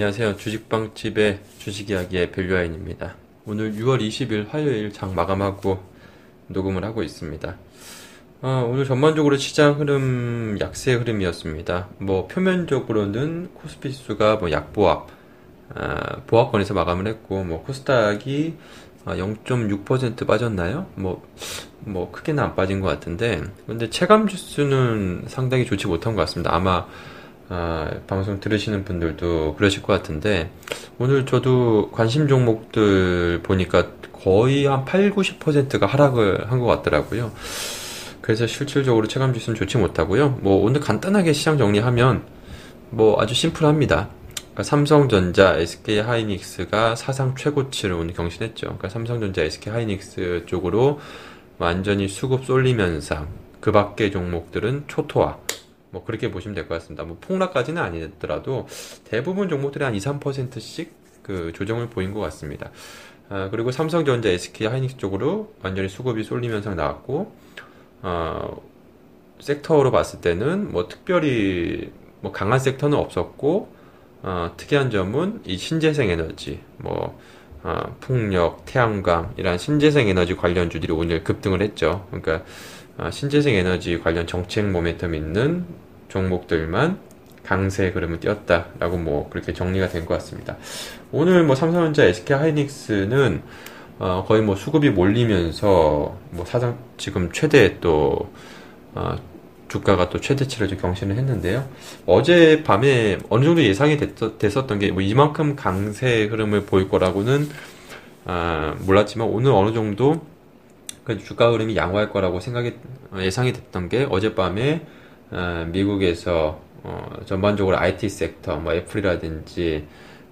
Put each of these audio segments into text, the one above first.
네, 안녕하세요. 주식방집의 주식이야기의 밸류아인입니다. 오늘 6월 20일 화요일 장 마감하고 녹음을 하고 있습니다. 어, 오늘 전반적으로 시장 흐름 약세 흐름이었습니다. 뭐 표면적으로는 코스피 지수가 뭐 약보합, 아, 보합권에서 마감을 했고 뭐 코스닥이 0.6% 빠졌나요? 뭐, 뭐, 크게는 안 빠진 것 같은데, 근데 체감 지수는 상당히 좋지 못한 것 같습니다. 아마 아, 방송 들으시는 분들도 그러실 것 같은데 오늘 저도 관심 종목들 보니까 거의 한 8, 90%가 하락을 한 것 같더라고요. 그래서 실질적으로 체감 지수는 좋지 못하고요. 뭐 오늘 간단하게 시장 정리하면 뭐 아주 심플합니다. 그러니까 삼성전자, SK 하이닉스가 사상 최고치를 오늘 경신했죠. 그러니까 삼성전자, SK 하이닉스 쪽으로 완전히 수급 쏠림 현상. 그 밖의 종목들은 초토화. 뭐 그렇게 보시면 될 것 같습니다. 뭐 폭락까지는 아니더라도 대부분 종목들이 한 2, 3%씩 그 조정을 보인 것 같습니다. 아, 그리고 삼성전자, SK 하이닉스 쪽으로 완전히 수급이 쏠림 현상 나왔고 어, 섹터로 봤을 때는 뭐 특별히 뭐 강한 섹터는 없었고 어, 특이한 점은 이 신재생 에너지 뭐 어, 풍력, 태양광 이런 신재생 에너지 관련주들이 오늘 급등을 했죠. 그러니까 아, 신재생 에너지 관련 정책 모멘텀 있는 종목들만 강세 흐름을 띄었다라고 뭐 그렇게 정리가 된 것 같습니다. 오늘 뭐 삼성전자, SK 하이닉스는 어 거의 뭐 수급이 몰리면서 뭐 사상 지금 최대 또 어 주가가 또 최대치를 좀 경신을 했는데요. 어제 밤에 어느 정도 예상이 됐, 었던 게 뭐 이만큼 강세 흐름을 보일 거라고는 아, 몰랐지만 오늘 어느 정도 그 주가 흐름이 양호할 거라고 생각이 예상이 됐던 게 어젯밤에 어, 미국에서 어, 전반적으로 IT 섹터, 뭐 애플이라든지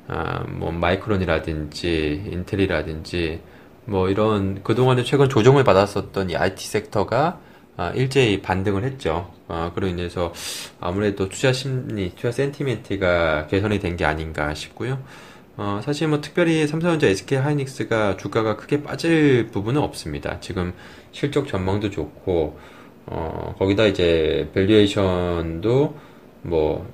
아, 뭐 마이크론이라든지 인텔이라든지 뭐 이런 그동안에 최근 조정을 받았었던 이 IT 섹터가 아, 일제히 반등을 했죠. 아, 그로 인해서 아무래도 투자 심리, 투자 센티멘트가 개선이 된 게 아닌가 싶고요. 어, 사실 뭐 특별히 삼성전자, SK 하이닉스가 주가가 크게 빠질 부분은 없습니다. 지금 실적 전망도 좋고, 어, 거기다 이제 valuation도 뭐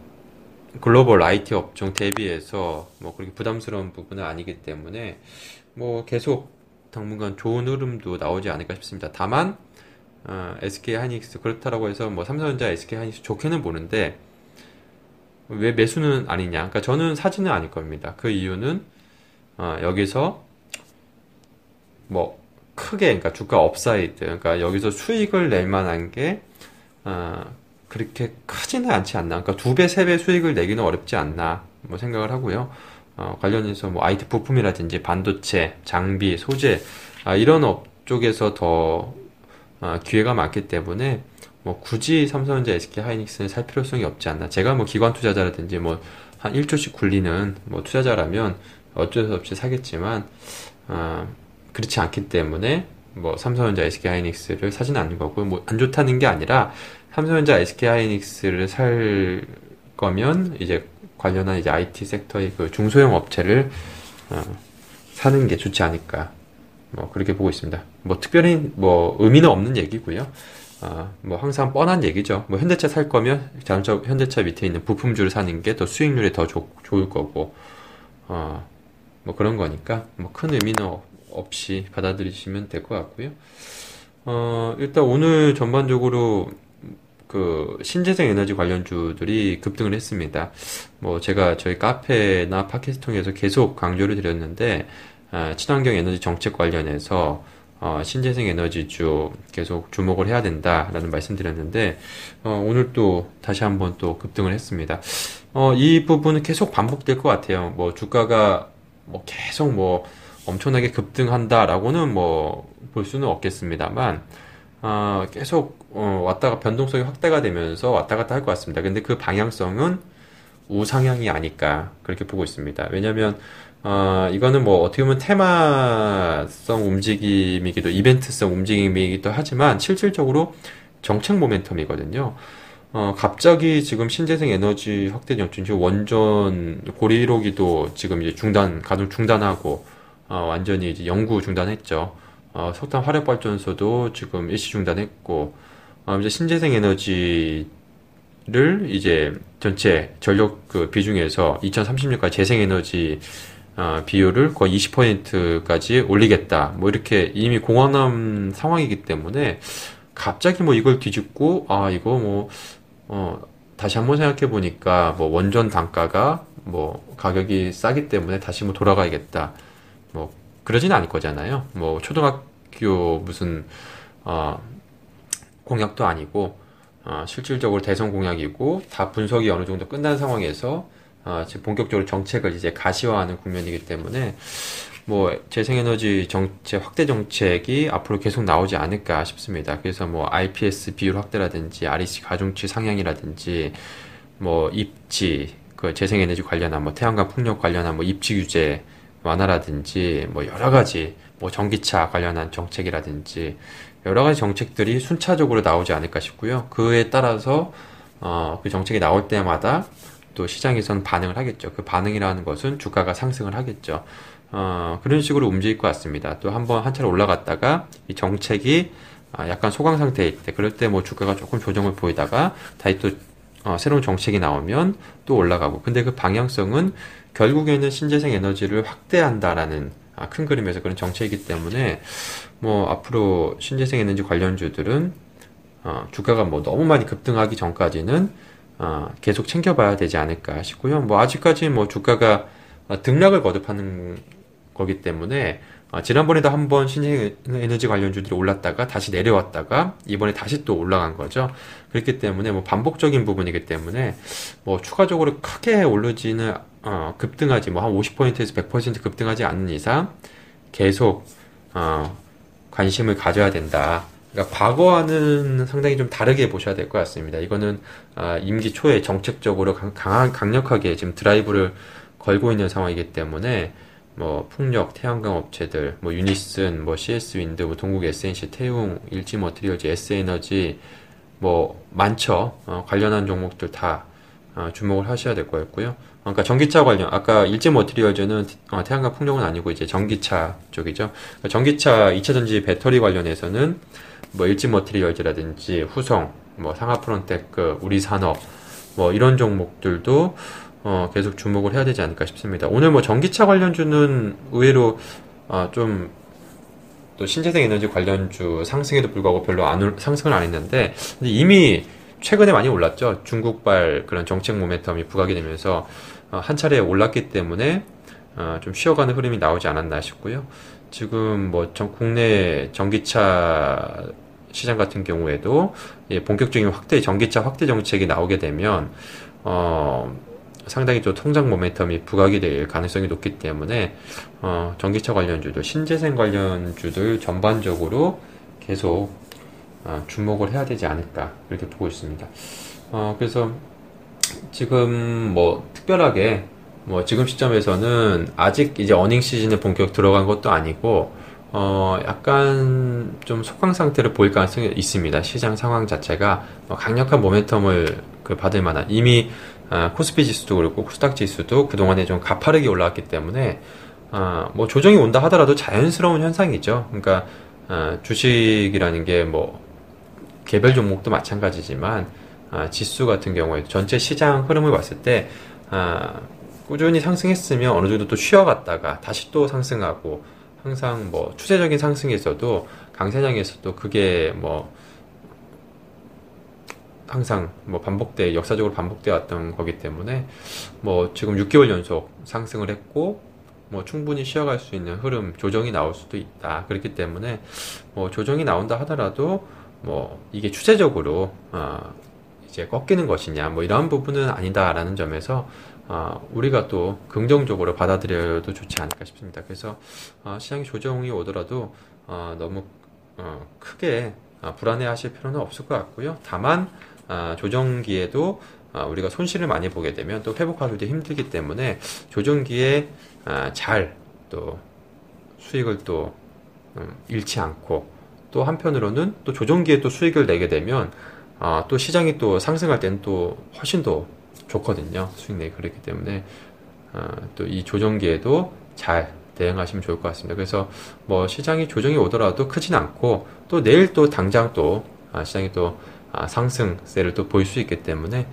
글로벌 IT 업종 대비해서 뭐 그렇게 부담스러운 부분은 아니기 때문에 뭐 계속 당분간 좋은 흐름도 나오지 않을까 싶습니다. 다만 어, SK 하이닉스 그렇다라고 해서 뭐 삼성전자, SK 하이닉스 좋게는 보는데 왜 매수는 아니냐? 그러니까 저는 사지는 않을 겁니다. 그 이유는 어, 여기서 뭐 크게 그러니까 주가 upside 그러니까 여기서 수익을 낼 만한 게 어, 그렇게 크지는 않지 않나. 그러니까 두 배, 세 배 수익을 내기는 어렵지 않나 뭐 생각을 하고요. 어, 관련해서 뭐 IT 부품이라든지 반도체, 장비, 소재 아, 이런 업 쪽에서 더 어, 기회가 많기 때문에 뭐 굳이 삼성전자, SK 하이닉스는 살 필요성이 없지 않나. 제가 뭐 기관 투자자라든지 뭐 한 1조씩 굴리는 뭐 투자자라면 어쩔 수 없이 사겠지만 어, 그렇지 않기 때문에 뭐 삼성전자, SK 하이닉스를 사지는 않는 거고 뭐 안 좋다는 게 아니라 삼성전자, SK 하이닉스를 살 거면 이제 관련한 이제 IT 섹터의 그 중소형 업체를 어, 사는 게 좋지 않을까. 뭐 그렇게 보고 있습니다. 뭐 특별히 뭐 의미는 없는 얘기고요. 아, 뭐 항상 뻔한 얘기죠. 뭐 현대차 살 거면 자동차 현대차 밑에 있는 부품주를 사는 게 더 수익률이 더 조, 좋을 거고, 어, 뭐 그런 거니까 뭐 큰 의미는 없이 받아들이시면 될 것 같고요. 어, 일단 오늘 전반적으로 그 신재생 에너지 관련주들이 급등을 했습니다. 뭐 제가 저희 카페나 팟캐스트 통해서 계속 강조를 드렸는데 아, 친환경 에너지 정책 관련해서 어, 신재생 에너지주 계속 주목을 해야 된다라는 말씀드렸는데 어, 오늘 또 다시 한번 또 급등을 했습니다. 어, 이 부분은 계속 반복될 것 같아요. 뭐 주가가 뭐 계속 뭐 엄청나게 급등한다라고는 뭐 볼 수는 없겠습니다만 어, 계속 어, 왔다가 변동성이 확대가 되면서 왔다 갔다 할 것 같습니다. 근데 그 방향성은 우상향이 아닐까 그렇게 보고 있습니다. 왜냐하면 어, 이거는 뭐 어떻게 보면 테마성 움직임이기도, 이벤트성 움직임이기도 하지만 실질적으로 정책 모멘텀이거든요. 어, 갑자기 지금 신재생 에너지 확대 정책, 원전 고리 1호기도 지금 이제 중단, 가동 중단하고, 어, 완전히 이제 연구 중단했죠. 어, 석탄 화력 발전소도 지금 일시 중단했고, 어, 이제 신재생 에너지 를 이제 전체 전력 그 비중에서 2030년까지 재생에너지 어, 비율을 거의 20%까지 올리겠다. 뭐 이렇게 이미 공언한 상황이기 때문에 갑자기 뭐 이걸 뒤집고 아 이거 뭐 어, 다시 한번 생각해 보니까 뭐 원전 단가가 뭐 가격이 싸기 때문에 다시 뭐 돌아가야겠다. 뭐 그러진 않을 거잖아요. 뭐 초등학교 무슨 어, 공약도 아니고 어, 실질적으로 대선 공약이고 다 분석이 어느 정도 끝난 상황에서 어, 지금 본격적으로 정책을 이제 가시화하는 국면이기 때문에 뭐 재생에너지 정책 확대 정책이 앞으로 계속 나오지 않을까 싶습니다. 그래서 뭐 IPS 비율 확대라든지 REC 가중치 상향이라든지 뭐 입지 그 재생에너지 관련한 뭐 태양광 풍력 관련한 뭐 입지 규제 완화라든지 뭐 여러 가지 뭐 전기차 관련한 정책이라든지 여러 가지 정책들이 순차적으로 나오지 않을까 싶고요. 그에 따라서 어, 그 정책이 나올 때마다 또 시장에선 반응을 하겠죠. 그 반응이라는 것은 주가가 상승을 하겠죠. 어, 그런 식으로 움직일 것 같습니다. 또 한번 한 차례 올라갔다가 이 정책이 아, 약간 소강 상태일 때, 그럴 때 뭐 주가가 조금 조정을 보이다가 다시 또 어, 새로운 정책이 나오면 또 올라가고. 근데 그 방향성은 결국에는 신재생 에너지를 확대한다라는 아, 큰 그림에서 그런 정책이기 때문에 뭐 앞으로 신재생 에너지 관련주들은 어, 주가가 뭐 너무 많이 급등하기 전까지는 어, 계속 챙겨봐야 되지 않을까 싶고요. 뭐 아직까지 뭐 주가가 등락을 거듭하는 거기 때문에 어, 지난번에도 한번 신재생 에너지 관련주들이 올랐다가 다시 내려왔다가 이번에 다시 또 올라간 거죠. 그렇기 때문에 뭐 반복적인 부분이기 때문에 뭐 추가적으로 크게 오르지는 어, 급등하지 뭐 한 50%에서 100% 급등하지 않는 이상 계속 어, 관심을 가져야 된다. 그러니까 과거와는 상당히 좀 다르게 보셔야 될 것 같습니다. 이거는 어, 임기 초에 정책적으로 강한 강력하게 지금 드라이브를 걸고 있는 상황이기 때문에 뭐 풍력, 태양광 업체들, 뭐 유니슨, 뭐 CS 윈드, 뭐 동국 SNC, 태웅, 일지 머티리얼즈, S 에너지 뭐 많죠. 어, 관련한 종목들 다 어, 주목을 하셔야 될 거였고요. 그러니까 전기차 관련 아까 일진머티리얼즈는 어, 태양광 풍력은 아니고 이제 전기차 쪽이죠. 그러니까 전기차 2차 전지 배터리 관련해서는 뭐 일진머티리얼즈라든지 후성, 뭐 상아프론테크, 우리 산업 뭐 이런 종목들도 어, 계속 주목을 해야 되지 않을까 싶습니다. 오늘 뭐 전기차 관련주는 의외로 어, 좀또 신재생 에너지 관련주 상승에도 불구하고 별로 안 상승을 안 했는데 이미 최근에 많이 올랐죠. 중국발 그런 정책 모멘텀이 부각이 되면서 어, 한 차례 올랐기 때문에 어, 좀 쉬어가는 흐름이 나오지 않았나 싶고요. 지금 뭐 전, 국내 전기차 시장 같은 경우에도 예, 본격적인 확대 전기차 확대 정책이 나오게 되면 어, 상당히 좀 통장 모멘텀이 부각이 될 가능성이 높기 때문에 어, 전기차 관련주들, 신재생 관련주들 전반적으로 계속 어, 주목을 해야 되지 않을까 이렇게 보고 있습니다. 어, 그래서 지금 뭐 특별하게 뭐 지금 시점에서는 아직 이제 어닝 시즌에 본격 들어간 것도 아니고 어 약간 좀 속강 상태를 보일 가능성이 있습니다. 시장 상황 자체가 뭐 강력한 모멘텀을 그 받을 만한 이미 어, 코스피 지수도 그렇고 코스닥 지수도 그동안에 좀 가파르게 올라왔기 때문에 어, 뭐 조정이 온다 하더라도 자연스러운 현상이죠. 그러니까 어, 주식이라는 게 뭐 개별 종목도 마찬가지지만 아, 지수 같은 경우에 전체 시장 흐름을 봤을 때 아, 꾸준히 상승했으면 어느 정도 또 쉬어갔다가 다시 또 상승하고 항상 뭐 추세적인 상승에서도 강세장에서도 그게 뭐 항상 뭐 반복돼 역사적으로 반복돼 왔던 거기 때문에 뭐 지금 6개월 연속 상승을 했고 뭐 충분히 쉬어갈 수 있는 흐름 조정이 나올 수도 있다. 그렇기 때문에 뭐 조정이 나온다 하더라도 뭐 이게 추세적으로 어 이제 꺾이는 것이냐 뭐 이런 부분은 아니다라는 점에서 어 우리가 또 긍정적으로 받아들여도 좋지 않을까 싶습니다. 그래서 어 시장이 조정이 오더라도 어 너무 어 크게 어, 불안해하실 필요는 없을 것 같고요. 다만 어, 조정기에도 어, 우리가 손실을 많이 보게 되면 또 회복하기도 힘들기 때문에 조정기에 어, 잘또 수익을 또 음, 잃지 않고 또 한편으로는 또 조정기에 또 수익을 내게 되면 아, 또 시장이 또 상승할 때는 또 훨씬 더 좋거든요. 수익 내기 그렇기 때문에 아, 또이 조정기에도 잘 대응하시면 좋을 것 같습니다. 그래서 뭐 시장이 조정이 오더라도 크진 않고 또 내일 또 당장 또 아, 시장이 또 아, 상승세를 또 보일 수 있기 때문에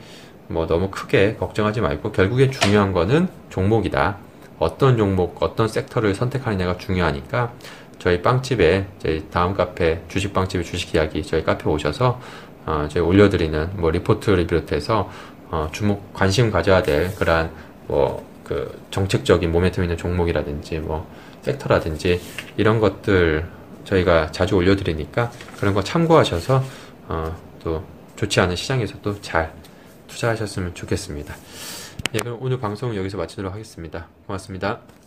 뭐 너무 크게 걱정하지 말고 결국에 중요한 거는 종목이다. 어떤 종목, 어떤 섹터를 선택하느냐가 중요하니까 저희 빵집에 저희 다음 카페 주식 빵집의 주식 이야기 저희 카페 오셔서 어, 저희 올려드리는 뭐 리포트를 비롯해서 어, 주목 관심 가져야 될 그러한 뭐 그 정책적인 모멘텀 있는 종목이라든지 뭐 섹터라든지 이런 것들 저희가 자주 올려드리니까 그런 거 참고하셔서 어, 또 좋지 않은 시장에서 또잘 투자하셨으면 좋겠습니다. 예, 그럼 오늘 방송 여기서 마치도록 하겠습니다. 고맙습니다.